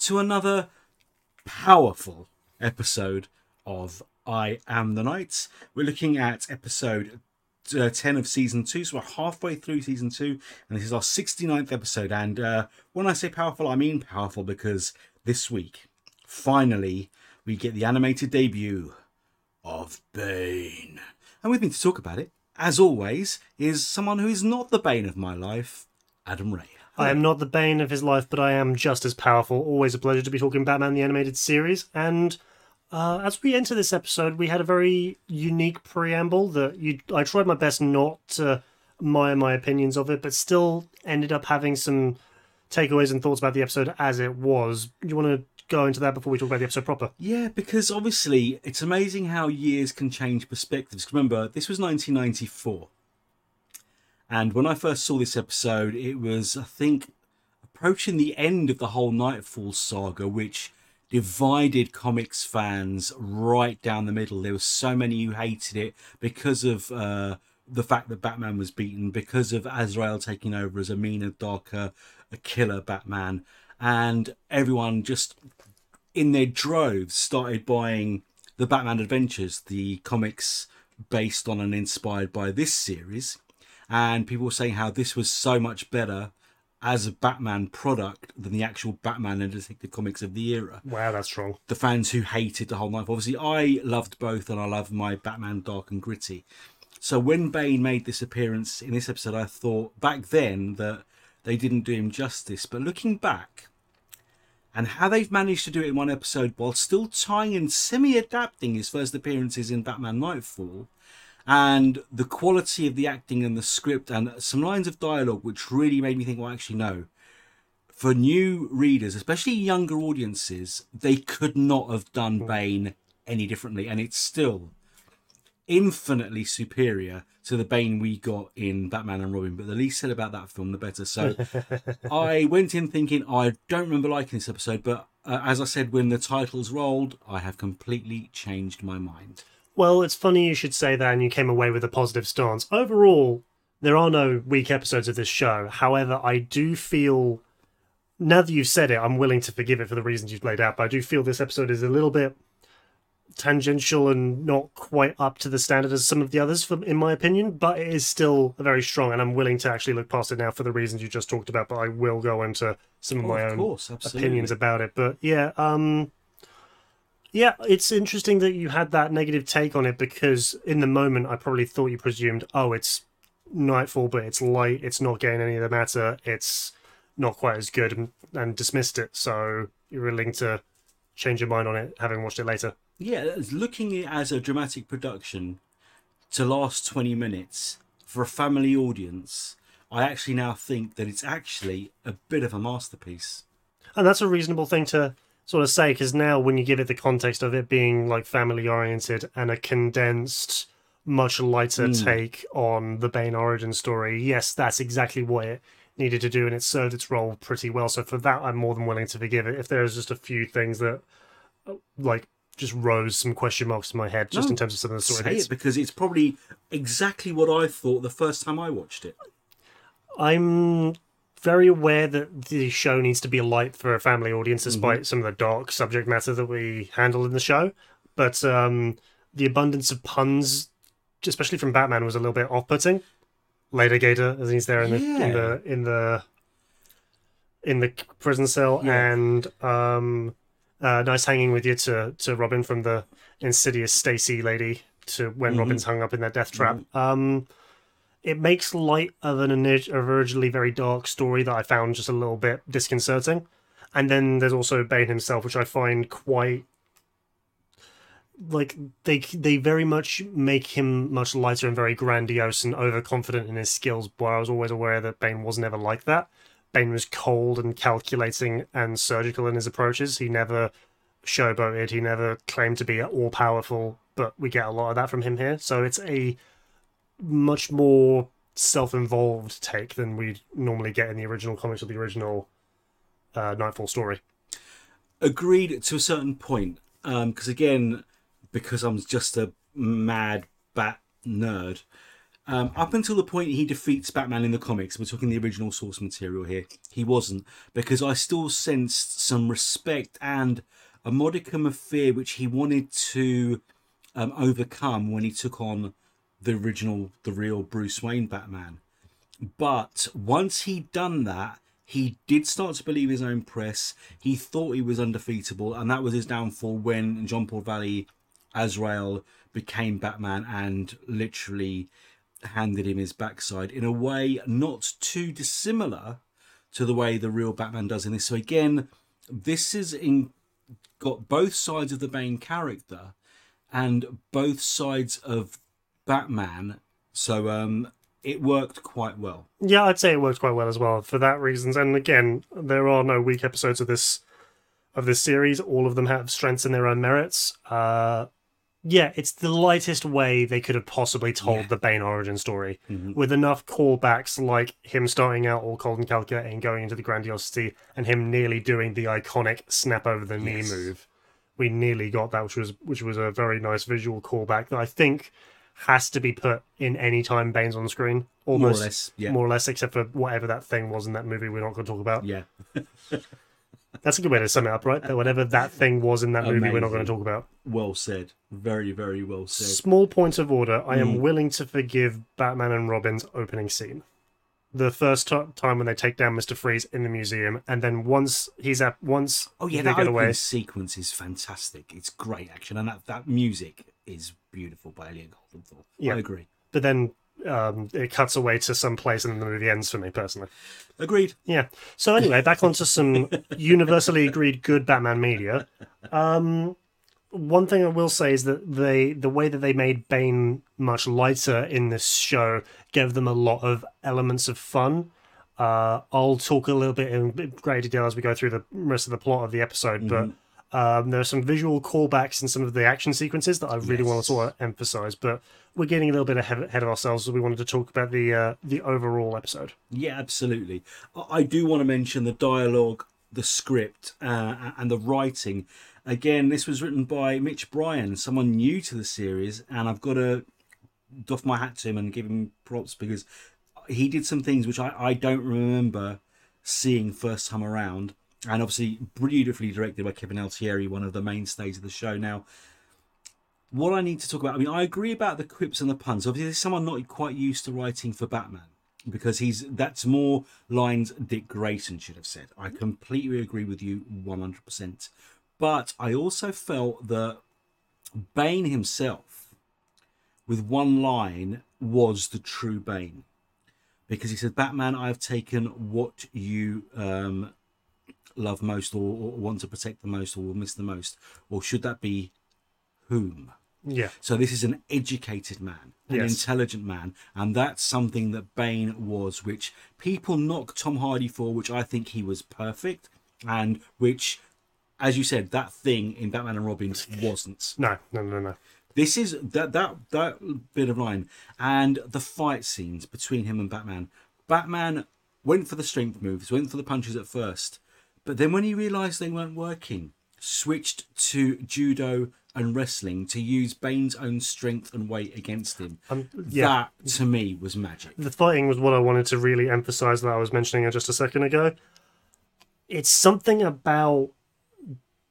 to another powerful episode of I Am the Knights. We're looking at episode uh, 10 of season 2, so we're halfway through season 2, and this is our 69th episode. And uh, when I say powerful, I mean powerful because this week, finally, we get the animated debut of Bane. And with me to talk about it, as always, is someone who is not the bane of my life, Adam Ray. I am not the bane of his life, but I am just as powerful. Always a pleasure to be talking Batman the Animated Series. And uh, as we enter this episode, we had a very unique preamble that you. I tried my best not to mire my opinions of it, but still ended up having some takeaways and thoughts about the episode as it was. You want to go into that before we talk about the episode proper? Yeah, because obviously it's amazing how years can change perspectives. Remember, this was 1994. And when I first saw this episode, it was, I think, approaching the end of the whole Knightfall saga, which divided comics fans right down the middle. There were so many who hated it because of uh, the fact that Batman was beaten, because of Azrael taking over as a meaner, darker, a killer Batman. And everyone just, in their droves, started buying the Batman Adventures, the comics based on and inspired by this series and people were saying how this was so much better as a Batman product than the actual Batman and Detective Comics of the era. Wow, that's strong. The fans who hated the whole knife. Obviously, I loved both, and I love my Batman Dark and Gritty. So when Bane made this appearance in this episode, I thought back then that they didn't do him justice. But looking back, and how they've managed to do it in one episode while still tying and semi-adapting his first appearances in Batman Knightfall and the quality of the acting and the script and some lines of dialogue which really made me think well actually no for new readers especially younger audiences they could not have done bane any differently and it's still infinitely superior to the bane we got in batman and robin but the least said about that film the better. So i went in thinking i don't remember liking this episode but uh, as i said when the titles rolled i have completely changed my mind Well, it's funny you should say that, and you came away with a positive stance. Overall, there are no weak episodes of this show. However, I do feel, now that you've said it, I'm willing to forgive it for the reasons you've laid out, but I do feel this episode is a little bit tangential and not quite up to the standard as some of the others, for, in my opinion, but it is still very strong, and I'm willing to actually look past it now for the reasons you just talked about, but I will go into some of Oh, my of own course, opinions about it. But yeah, um, yeah, it's interesting that you had that negative take on it because in the moment I probably thought you presumed, oh, it's Knightfall, but it's light, it's not getting any of the matter, it's not quite as good, and, and dismissed it. So you're willing to change your mind on it, having watched it later. Yeah, looking at it as a dramatic production to last 20 minutes for a family audience, I actually now think that it's actually a bit of a masterpiece. And that's a reasonable thing to sort of say because now when you give it the context of it being like family oriented and a condensed much lighter Mm. take on the Bane origin story yes that's exactly what it needed to do and it served its role pretty well so for that I'm more than willing to forgive it if there's just a few things that uh, like just rose some question marks in my head just No, in terms of some of the story Say it because it's probably exactly what I thought the first time I watched it. I'm very aware that the show needs to be light for a family audience, despite some of the dark subject matter that we handle in the show. But um, the abundance of puns, especially from Batman, was a little bit off-putting. Later, Gator, as he's there in the in the in the in the prison cell, Yeah. and um, uh, nice hanging with you to to Robin from the insidious Stacy lady to when Mhm. Robin's hung up in that death trap. Um, it makes light of an originally very dark story that I found just a little bit disconcerting. And then there's also Bane himself, which I find quite like they they very much make him much lighter and very grandiose and overconfident in his skills. But I was always aware that Bane was never like that. Bane was cold and calculating and surgical in his approaches. He never showboated. He never claimed to be all powerful. But we get a lot of that from him here. So it's a much more self-involved take than we'd normally get in the original comics or the original uh, Knightfall story. Agreed to a certain point. Because again, because I'm just a mad bat nerd, Um, up until the point he defeats Batman in the comics, we're talking the original source material here, he wasn't, because I still sensed some respect and a modicum of fear which he wanted to um, overcome when he took on the original, the real Bruce Wayne Batman. But once he'd done that, he did start to believe his own press. He thought he was undefeatable, and that was his downfall when John Paul Valley, Azrael, became Batman and literally handed him his backside in a way not too dissimilar to the way the real Batman does in this. So again, this is in got both sides of the main character and both sides of Batman. So um it worked quite well. Yeah, I'd say it worked quite well as well for that reasons. And again, there are no weak episodes of this of this series. All of them have strengths in their own merits. Uh, yeah, it's the lightest way they could have possibly told Yeah. the Bane origin story, Mhm. with enough callbacks like him starting out all cold and calculated and going into the grandiosity, and him nearly doing the iconic snap over the knee Yes. move. We nearly got that, which was which was a very nice visual callback that I think has to be put in any time Bane's on screen, almost More or less, yeah. more or less, except for whatever that thing was in that movie we're not going to talk about. Yeah. That's a good way to sum it up, right? That whatever that thing was in that movie we're not going to talk about. Well said. Very, very well said. Small point of order. I am Mm. willing to forgive Batman and Robin's opening scene. The first t- time when they take down Mister Freeze in the museum, and then once he's at once Oh yeah, they that get opening away. sequence is fantastic. It's great action, and that, that music is beautiful by Elliot Goldenthal. Yeah. I agree. But then um, it cuts away to some place, and then the movie ends for me personally. Agreed. Yeah. So anyway, back onto some universally agreed good Batman media. Um, one thing I will say is that they the way that they made Bane much lighter in this show gave them a lot of elements of fun. Uh, I'll talk a little bit in greater detail as we go through the rest of the plot of the episode, but um, there are some visual callbacks in some of the action sequences that I really want to sort of emphasize. But we're getting a little bit ahead of ourselves, so we wanted to talk about the uh, the overall episode. Yeah, absolutely. I- I do want to mention the dialogue, the script, uh, and the writing. Again, this was written by Mitch Brian, someone new to the series, and I've got to doff my hat to him and give him props because he did some things which I, I don't remember seeing first time around. And obviously, beautifully directed by Kevin Altieri, one of the mainstays of the show. Now, what I need to talk about, I mean, I agree about the quips and the puns. Obviously, there's someone not quite used to writing for Batman because he's that's more lines Dick Grayson should have said. I completely agree with you 100%. But I also felt that Bane himself, with one line, was the true Bane. Because he said, Batman, I've taken what you um, love most or, or want to protect the most or will miss the most. Or should that be whom? Yeah. So this is an educated man, an Yes. intelligent man, and that's something that Bane was, which people knock Tom Hardy for, which I think he was perfect, and which, as you said, that thing in Batman and Robin wasn't. No, no, no, no. This is that that that bit of line and the fight scenes between him and Batman. Batman went for the strength moves, went for the punches at first, but then when he realised they weren't working, switched to judo and wrestling to use Bane's own strength and weight against him. Um, yeah. That to me was magic. the fighting was what I wanted to really emphasize that I was mentioning just a second ago. It's something about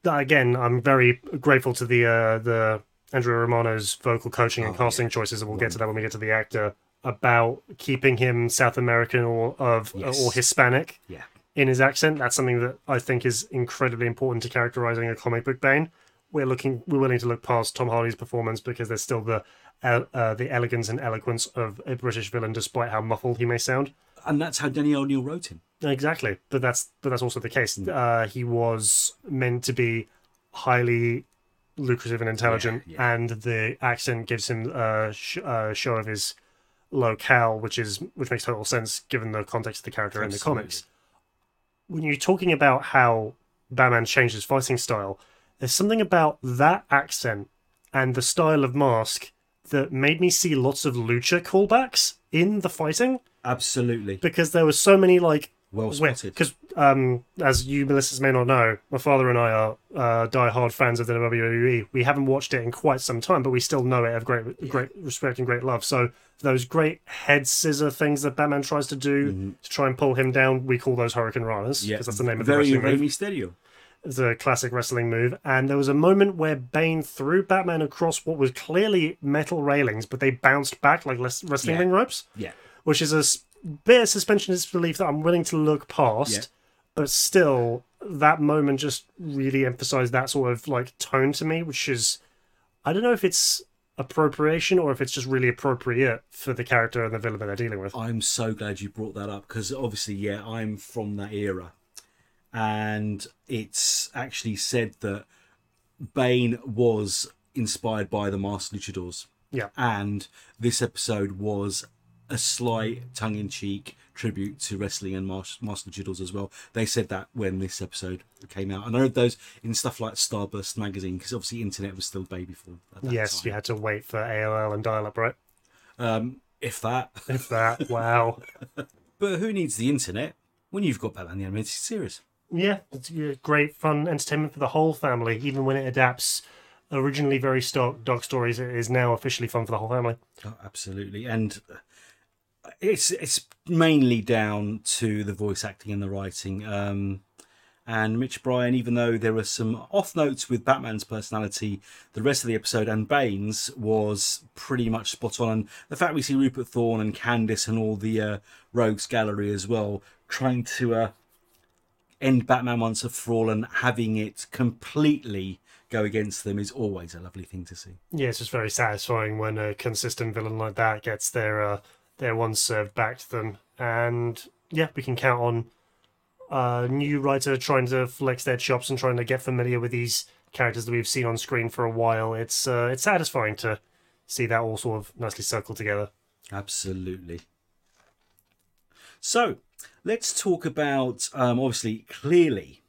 that again. I'm very grateful to the uh, the Andrea Romano's vocal coaching and Oh, casting choices, and we'll get to that when we get to the actor about keeping him South American or of Yes. or Hispanic Yeah. In his accent. That's something that I think is incredibly important to characterizing a comic book Bane. We're looking, we're willing to look past Tom Hardy's performance because there's still the uh, the elegance and eloquence of a British villain, despite how muffled he may sound. And that's how Denny O'Neil wrote him. Exactly, but that's but that's also the case. Uh, he was meant to be highly lucrative and intelligent, Yeah, yeah. and the accent gives him a sh- uh, show of his locale, which is which makes total sense given the context of the character in the comics. When you're talking about how Batman changed his fighting style, there's something about that accent and the style of mask that made me see lots of lucha callbacks in the fighting Absolutely. because there were so many like Well spotted. Because, um, as you, Melissa, may not know, my father and I are uh, die-hard fans of the WWE. We haven't watched it in quite some time, but we still know it, have great, great respect and great love. So those great head scissor things that Batman tries to do to try and pull him down, we call those Hurricanranas, because yeah, that's the name of the very Rey. Mysterio. It's a classic wrestling move. And there was a moment where Bane threw Batman across what was clearly metal railings, but they bounced back like wrestling Yeah. ring ropes, Yeah, which is a bit of suspension disbelief that I'm willing to look past. Yeah. But still, that moment just really emphasized that sort of like tone to me, which is, I don't know if it's appropriation or if it's just really appropriate for the character and the villain that they're dealing with. I'm so glad you brought that up because obviously, yeah, I'm from that era, and it's actually said that Bane was inspired by the Master Luchadors. Yeah. and this episode was a slight tongue-in-cheek tribute to wrestling and Master Luchadors as well. They said that when this episode came out, and I read those in stuff like Starburst magazine because obviously internet was still baby form. Yes, time. you had to wait for AOL and dial up, right? Um, if that. If that, wow. But who needs the internet when you've got Batman the Animated Series? Yeah, it's great fun entertainment for the whole family. Even when it adapts originally very stock dark stories, it is now officially fun for the whole family. Oh, absolutely, and it's it's mainly down to the voice acting and the writing. Um, and Mitch Brian, even though there were some off notes with Batman's personality, the rest of the episode and Bane's was pretty much spot on. And the fact we see Rupert Thorne and Candice and all the uh, Rogues Gallery as well trying to uh, end Batman once and for all and having it completely go against them is always a lovely thing to see. Yeah, it's just very satisfying when a consistent villain like that gets their uh, their one served back to them. And yeah, we can count on a new writer trying to flex their chops and trying to get familiar with these characters that we've seen on screen for a while. It's uh, it's satisfying to see that all sort of nicely circled together. Absolutely. So let's talk about um, obviously clearly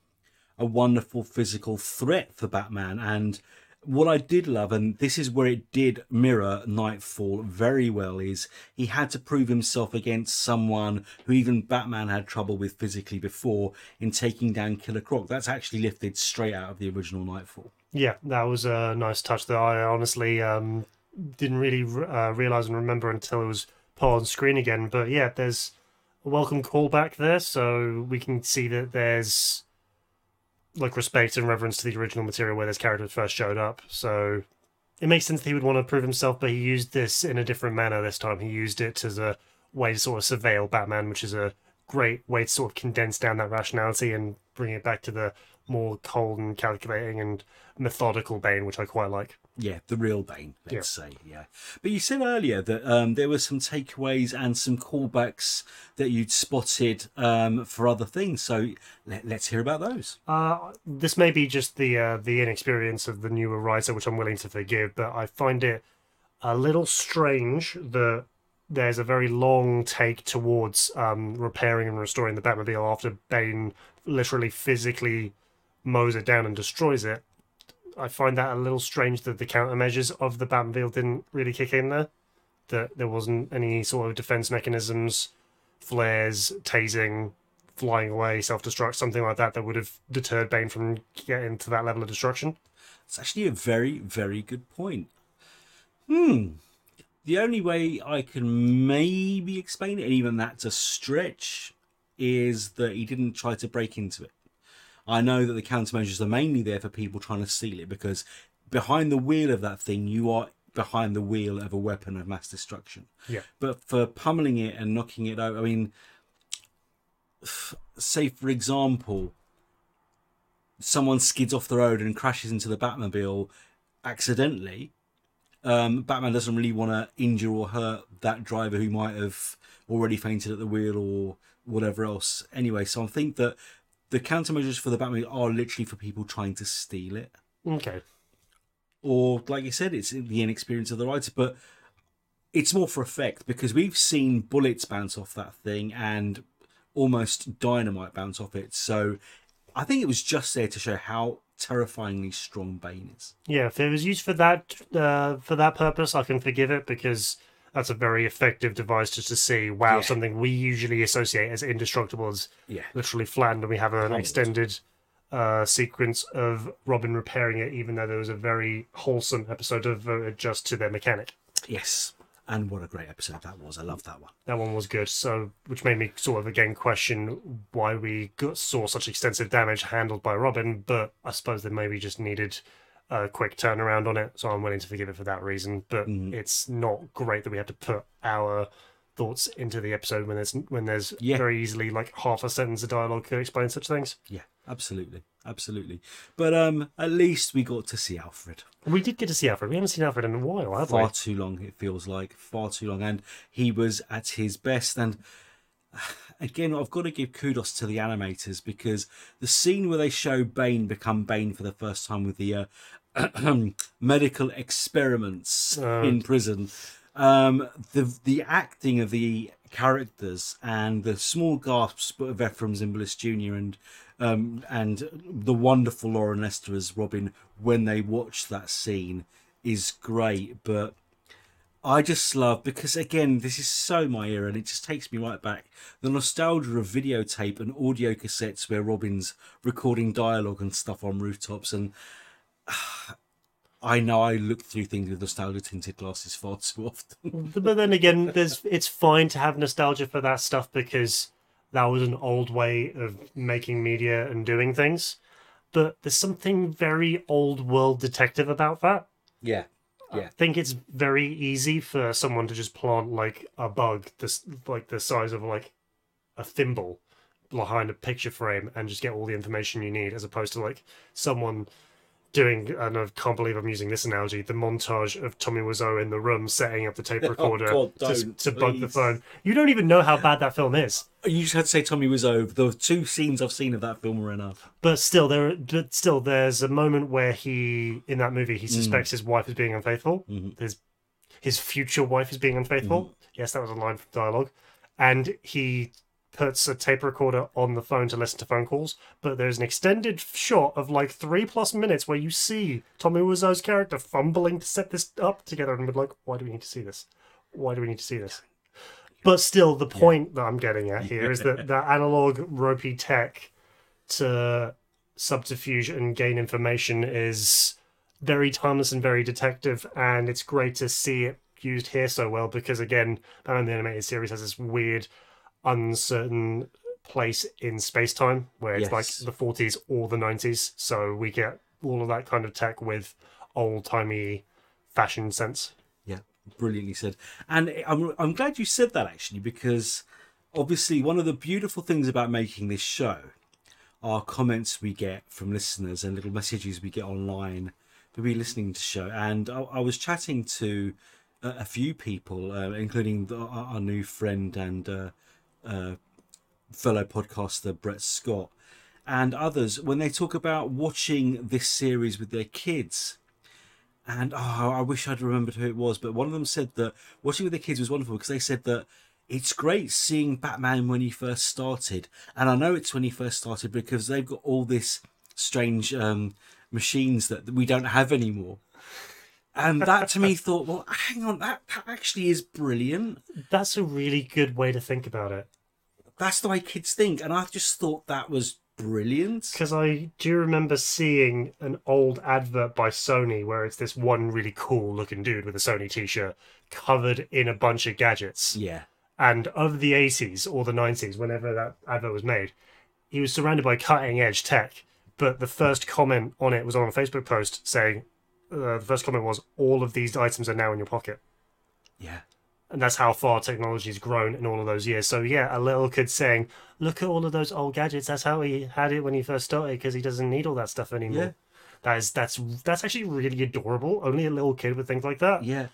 a wonderful physical threat for Batman and what I did love, and this is where it did mirror Knightfall very well, is he had to prove himself against someone who even Batman had trouble with physically before in taking down Killer Croc. That's actually lifted straight out of the original Knightfall. Yeah, that was a nice touch that I honestly um, didn't really uh, realize and remember until it was put on screen again. But yeah, there's a welcome callback there, so we can see that there's like respect and reverence to the original material where this character first showed up. So it makes sense that he would want to prove himself, but he used this in a different manner this time. He used it as a way to sort of surveil Batman, which is a great way to sort of condense down that rationality and bring it back to the more cold and calculating and methodical Bane, which I quite like. Yeah, the real Bane, let's say. Yeah. But you said earlier that um, there were some takeaways and some callbacks that you'd spotted um, for other things. So let, let's hear about those. Uh, this may be just the uh, the inexperience of the newer writer, which I'm willing to forgive, but I find it a little strange that there's a very long take towards um, repairing and restoring the Batmobile after Bane literally physically mows it down and destroys it. I find that a little strange that the countermeasures of the Batmobile didn't really kick in there. That there wasn't any sort of defense mechanisms, flares, tasing, flying away, self destruct, something like that that would have deterred Bane from getting to that level of destruction. It's actually a very, very good point. Hmm. The only way I can maybe explain it, and even that's a stretch, is that he didn't try to break into it. I know that the countermeasures are mainly there for people trying to steal it because behind the wheel of that thing, you are behind the wheel of a weapon of mass destruction. Yeah. But for pummeling it and knocking it out, I mean, say for example, someone skids off the road and crashes into the Batmobile accidentally, um, Batman doesn't really want to injure or hurt that driver who might have already fainted at the wheel or whatever else. Anyway, so I think that the countermeasures for the Batmobile are literally for people trying to steal it, Okay. or like you said, it's the inexperience of the writer, but it's more for effect because we've seen bullets bounce off that thing and almost dynamite bounce off it. So I think it was just there to show how terrifyingly strong Bane is. Yeah, if it was used for that uh, for that purpose, I can forgive it because that's a very effective device just to see wow Yeah. something we usually associate as indestructible is Yeah. literally flattened and we have an Cold. extended uh, sequence of Robin repairing it even though there was a very wholesome episode devoted just to their mechanic. Yes. And what a great episode that was. I love that one. That one was good. So, which made me sort of again question why we got, saw such extensive damage handled by Robin. But I suppose they maybe just needed a quick turnaround on it. So I'm willing to forgive it for that reason. But Mhm. it's not great that we have to put our thoughts into the episode when there's when there's Yeah. very easily like half a sentence of dialogue could explain such things. Yeah, absolutely. Absolutely. But um at least we got to see Alfred. We did get to see Alfred. We haven't seen Alfred in a while, have far we? Far too long it feels like far too long and he was at his best and again i've got to give kudos to the animators because the scene where they show bane become bane for the first time with the uh, medical experiments Uh. in prison um the the acting of the characters and the small gasps of Efrem Zimbalist Jr. and um and the wonderful Loren Lester as Robin when they watch that scene is great but I just love because again, this is so my era, and it just takes me right back. The nostalgia of videotape and audio cassettes where Robin's recording dialogue and stuff on rooftops, and I know I look through things with nostalgia tinted glasses far too often. but then again, there's it's fine to have nostalgia for that stuff because that was an old way of making media and doing things. But there's something very old world detective about that. yeah, I think it's very easy for someone to just plant like a bug this like the size of like a thimble behind a picture frame and just get all the information you need as opposed to like someone doing and I can't believe I'm using this analogy the montage of Tommy Wiseau in the room setting up the tape recorder Oh, God, to, to bug the phone you don't even know how bad that film is you just had to say Tommy over. The two scenes I've seen of that film were enough. but still there but still there's a moment where he in that movie he Mm. suspects his wife is being unfaithful Mhm. his his future wife is being unfaithful Mm-hmm. yes that was a line from dialogue and he puts a tape recorder on the phone to listen to phone calls but there's an extended shot of like three plus minutes where you see tommy Wiseau's character fumbling to set this up together and we're like why do we need to see this? Why do we need to see this? But still the point that i'm getting at here is that the analog ropey tech to subterfuge and gain information is very timeless and very detective, and it's great to see it used here so well because again, Batman the Animated Series has this weird, uncertain place in space time where it's like the 40s or the 90s, so we get all of that kind of tech with old timey fashion sense. Yeah, brilliantly said. And I'm I'm glad you said that actually because obviously one of the beautiful things about making this show are comments we get from listeners and little messages we get online for be listening to show. And I, I was chatting to a, a few people, uh, including the, our, our new friend and uh, uh, fellow podcaster Brett Scott, and others when they talk about watching this series with their kids and oh, I wish I'd remembered who it was, but one of them said that watching with the kids was wonderful because they said that it's great seeing Batman when he first started, and I know it's when he first started because they've got all this strange um, machines that we don't have anymore. And that to me thought, well, hang on, that, that actually is brilliant. That's a really good way to think about it. That's the way kids think, and I just thought that was brilliant. Because I do remember seeing an old advert by Sony where it's this one really cool looking dude with a Sony t shirt covered in a bunch of gadgets. Yeah, And of the 80s or the 90s, whenever that advert was made, he was surrounded by cutting edge tech. But the first comment on it was on a Facebook post saying, uh, the first comment was, all of these items are now in your pocket. yeah, And that's how far technology's grown in all of those years. So, yeah, a little kid saying, look at all of those old gadgets. That's how he had it when he first started because he doesn't need all that stuff anymore. Yeah. That is, that's, that's actually really adorable. Only a little kid would think like that. yeah.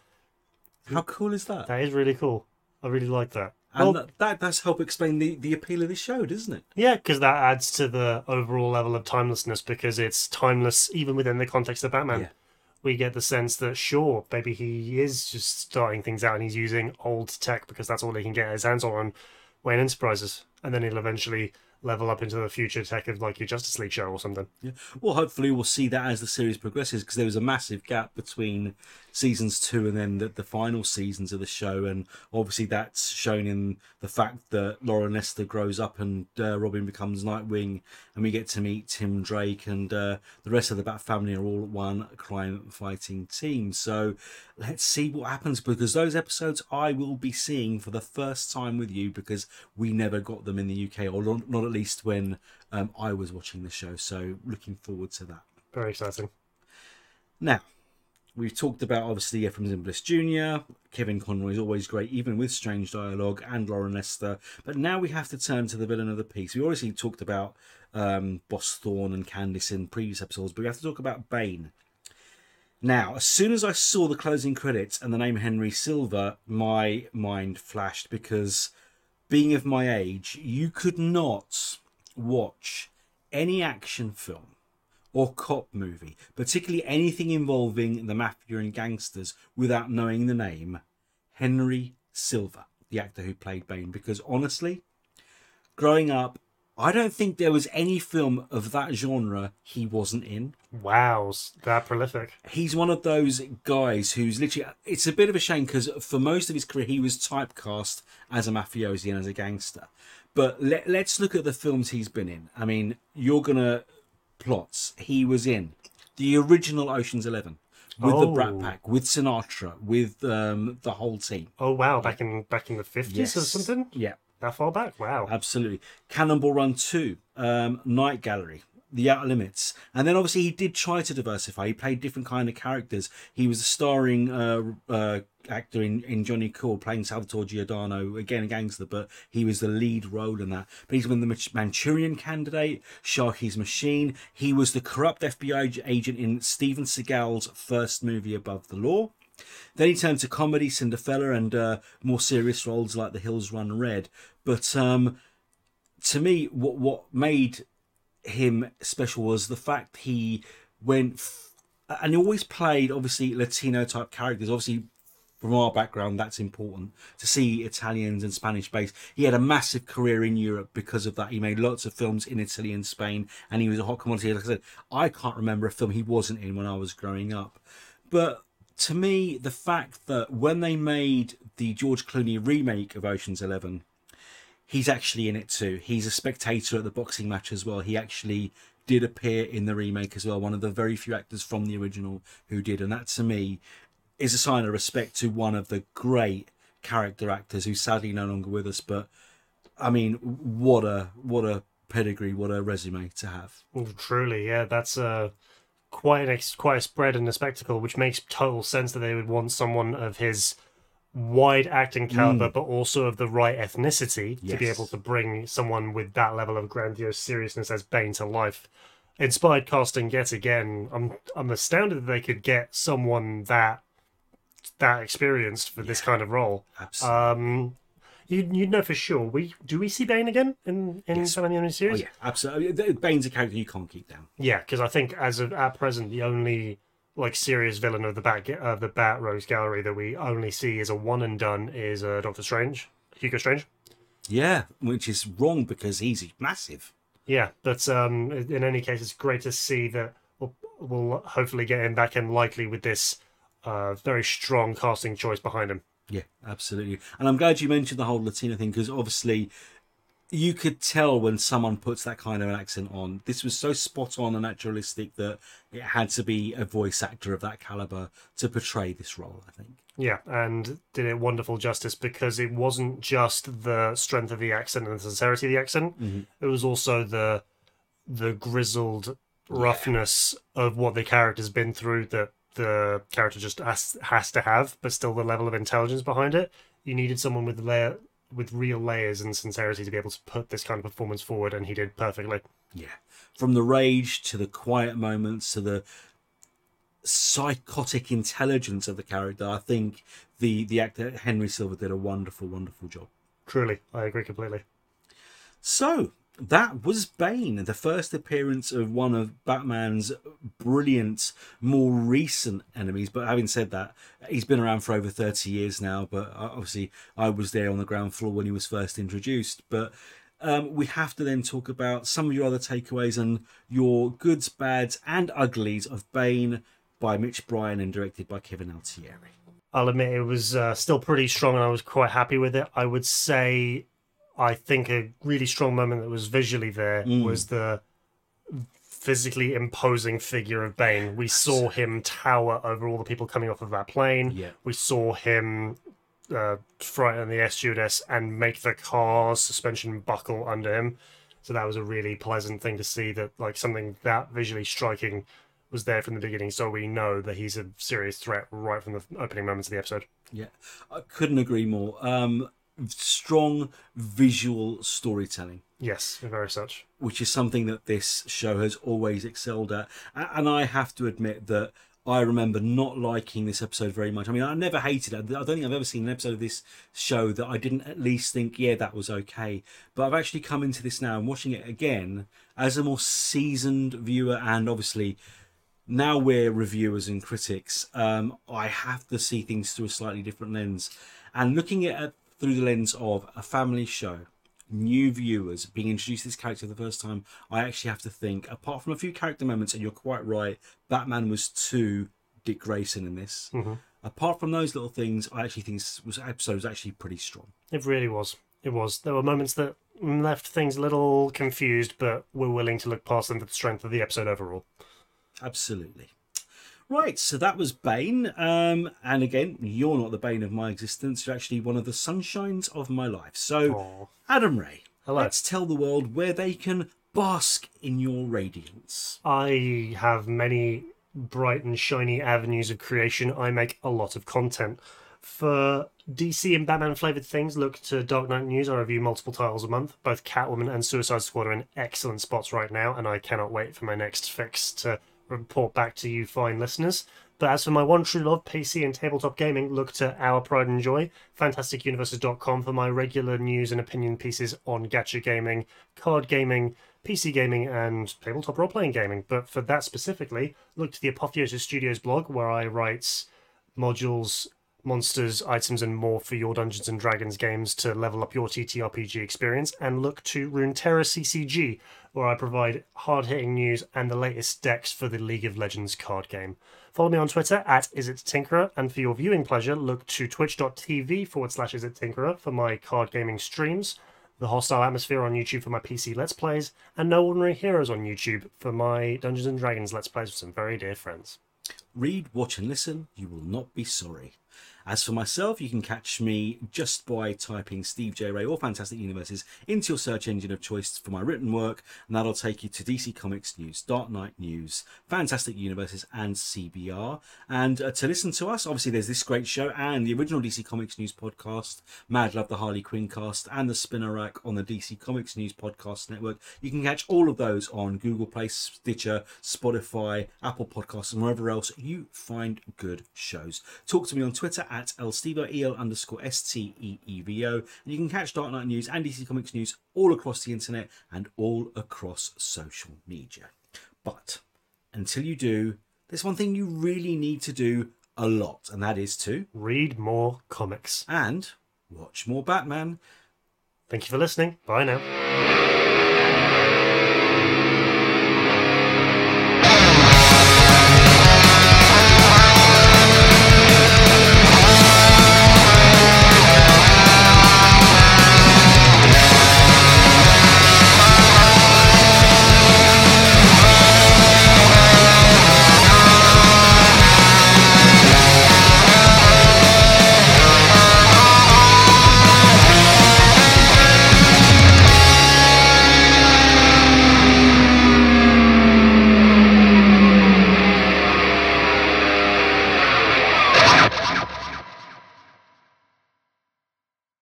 How cool is that? That is really cool. I really like that. And Well, that, that does help explain the, the appeal of this show, doesn't it? Yeah, because that adds to the overall level of timelessness because it's timeless even within the context of Batman. Yeah. We get the sense that, sure, maybe he is just starting things out and he's using old tech because that's all he can get his hands on Wayne Enterprises. And then he'll eventually level up into the future tech of like your Justice League show or something. Yeah. Well, hopefully we'll see that as the series progresses because there was a massive gap between seasons two and then the, the final seasons of the show, and obviously that's shown in the fact that Laura Nesta grows up and uh, Robin becomes Nightwing, and we get to meet Tim Drake and uh, the rest of the Bat family are all one crime fighting team. So let's see what happens because those episodes I will be seeing for the first time with you because we never got them in the UK or not, not at least when um, I was watching the show. So looking forward to that. Very exciting. Now, we've talked about obviously Efrem Zimbalist Jr. Kevin Conroy is always great, even with strange dialogue, and Loren Lester. But now we have to turn to the villain of the piece. We obviously talked about um, Boss Thorne and Candice in previous episodes, but we have to talk about Bane. Now, as soon as I saw the closing credits and the name Henry Silva, my mind flashed because, being of my age, you could not watch any action film or cop movie, particularly anything involving the mafia and gangsters, without knowing the name Henry Silva, the actor who played Bane. Because honestly, growing up, I don't think there was any film of that genre he wasn't in. Wow, that prolific. He's one of those guys who's literally. It's a bit of a shame because for most of his career, he was typecast as a mafiosi and as a gangster. But let, let's look at the films he's been in. I mean, you're going to plots. He was in the original Ocean's Eleven with the Brat Oh. Pack, with Sinatra, with um, the whole team. Oh wow, back in back in the fifties or something. Yeah, That far back. Wow. absolutely. Cannonball Run 2, um, Night Gallery, The Outer Limits. And then obviously he did try to diversify. He played different kind of characters. He was a starring uh, uh, actor in, in Johnny Cool, playing Salvatore Giordano, again a gangster, but he was the lead role in that. But he's been the Manchurian Candidate, Sharky's Machine. He was the corrupt FBI agent in Steven Seagal's first movie, Above the Law. Then he turned to comedy, Cinderfella, and uh, more serious roles like The Hills Run Red. But um, to me, what what made him special was the fact he went f- and he always played obviously Latino type characters. Obviously, from our background, that's important to see Italians and Spanish based. He had a massive career in Europe because of that. He made lots of films in Italy and Spain, and he was a hot commodity. Like I said, I can't remember a film he wasn't in when I was growing up. But to me, the fact that when they made the George Clooney remake of Ocean's Eleven, he's actually in it too. He's a spectator at the boxing match as well. He actually did appear in the remake as well. One of the very few actors from the original who did, and that to me is a sign of respect to one of the great character actors who's sadly no longer with us. But I mean, what a what a pedigree, what a resume to have. Truly, yeah, that's uh, quite an ex- quite a spread and a spectacle, which makes total sense that they would want someone of his wide acting caliber, but also of the right ethnicity to be able to bring someone with that level of grandiose seriousness as Bane to life. Inspired casting yet again. I'm I'm astounded that they could get someone that that experienced for this kind of role. Absolutely. Um, you you'd know for sure. We do we see Bane again in in Yes. Batman the Animated oh, Series? yeah, absolutely. Bane's a character you can't keep down. Yeah, because I think as of at present, the only like serious villain of the Bat of the Bat Rogues Gallery that we only see as a one and done is uh, Doctor Strange, Hugo Strange. Yeah, which is wrong because he's massive. Yeah, but um, in any case, it's great to see that we'll, we'll hopefully get him back in likely with this uh, very strong casting choice behind him. Yeah, absolutely. And I'm glad you mentioned the whole Latina thing because obviously you could tell when someone puts that kind of an accent on. This was so spot on and naturalistic that it had to be a voice actor of that caliber to portray this role, I think. Yeah, and did it wonderful justice because it wasn't just the strength of the accent and the sincerity of the accent; mm-hmm. it was also the the grizzled roughness of what the character's been through that the character just has has to have, but still the level of intelligence behind it. You needed someone with layer with real layers and sincerity to be able to put this kind of performance forward, and he did perfectly. Yeah. From the rage to the quiet moments to the psychotic intelligence of the character, I think the the actor Henry Silva did a wonderful, wonderful job. Truly, I agree completely. So that was Bane, the first appearance of one of Batman's brilliant, more recent enemies. But having said that, he's been around for over 30 years now. But uh, obviously, I was there on the ground floor when he was first introduced. But um, we have to then talk about some of your other takeaways and your goods, bads, and uglies of Bane by Mitch Brian and directed by Kevin Altieri. I'll admit it was uh, still pretty strong and I was quite happy with it. I would say I think a really strong moment that was visually there Mm. was the physically imposing figure of Bane. We saw him tower over all the people coming off of that plane. Yeah. We saw him uh, frighten the air stewardess and make the car's suspension buckle under him. So that was a really pleasant thing to see that like something that visually striking was there from the beginning. So we know that he's a serious threat right from the opening moments of the episode. Yeah, I couldn't agree more. Um, strong visual storytelling. Yes, very such. which is something that this show has always excelled at. And I have to admit that I remember not liking this episode very much. I mean, I never hated it. I don't think I've ever seen an episode of this show that I didn't at least think, yeah, that was okay. But I've actually come into this now and watching it again as a more seasoned viewer, and obviously now we're reviewers and critics. Um, I have to see things through a slightly different lens, and looking at through the lens of a family show new viewers being introduced to this character for the first time, I actually have to think, apart from a few character moments, and you're quite right, Batman was too Dick Grayson in this. Mm-hmm. Apart from those little things, I actually think this was episode was actually pretty strong. It really was. It was. There were moments that left things a little confused, but we're willing to look past them for the strength of the episode overall. Absolutely. Right, so that was Bane. Um, and again, you're not the bane of my existence. You're actually one of the sunshines of my life. So, Aw. Adam Ray, Hello. let's tell the world where they can bask in your radiance. I have many bright and shiny avenues of creation. I make a lot of content. For DC and Batman flavored things, look to Dark Knight News. I review multiple titles a month. Both Catwoman and Suicide Squad are in excellent spots right now, and I cannot wait for my next fix to report back to you fine listeners. But as for my one true love, PC and tabletop gaming, look to Our Pride and Joy, fantasticuniverses.com for my regular news and opinion pieces on gacha gaming, card gaming, PC gaming, and tabletop role playing gaming. But for that specifically, look to the Apotheosis Studios blog where I write modules, monsters, items, and more for your Dungeons and Dragons games to level up your TTRPG experience, and look to Runeterra CCG, where I provide hard hitting news and the latest decks for the League of Legends card game. Follow me on Twitter at IsItTinkerer, and for your viewing pleasure, look to twitch.tv forward slash IsItTinkerer for my card gaming streams, the Hostile Atmosphere on YouTube for my PC Let's Plays, and No Ordinary Heroes on YouTube for my Dungeons and Dragons Let's Plays with some very dear friends. Read, watch, and listen. You will not be sorry. As for myself, you can catch me just by typing Steve J. Ray or Fantastic Universes into your search engine of choice for my written work, and that'll take you to DC Comics News, Dark Knight News, Fantastic Universes, and CBR. And uh, to listen to us, obviously, there's this great show and the original DC Comics News podcast, Mad Love the Harley Quinn cast, and the Spinner Rack on the DC Comics News Podcast Network. You can catch all of those on Google Play, Stitcher, Spotify, Apple Podcasts, and wherever else you find good shows. Talk to me on Twitter at lstevo, el underscore S-T-E-E-V-O. And you can catch Dark Knight News and DC Comics News all across the internet and all across social media. But until you do, there's one thing you really need to do a lot, and that is to Read more comics. and watch more Batman. Thank you for listening. Bye now.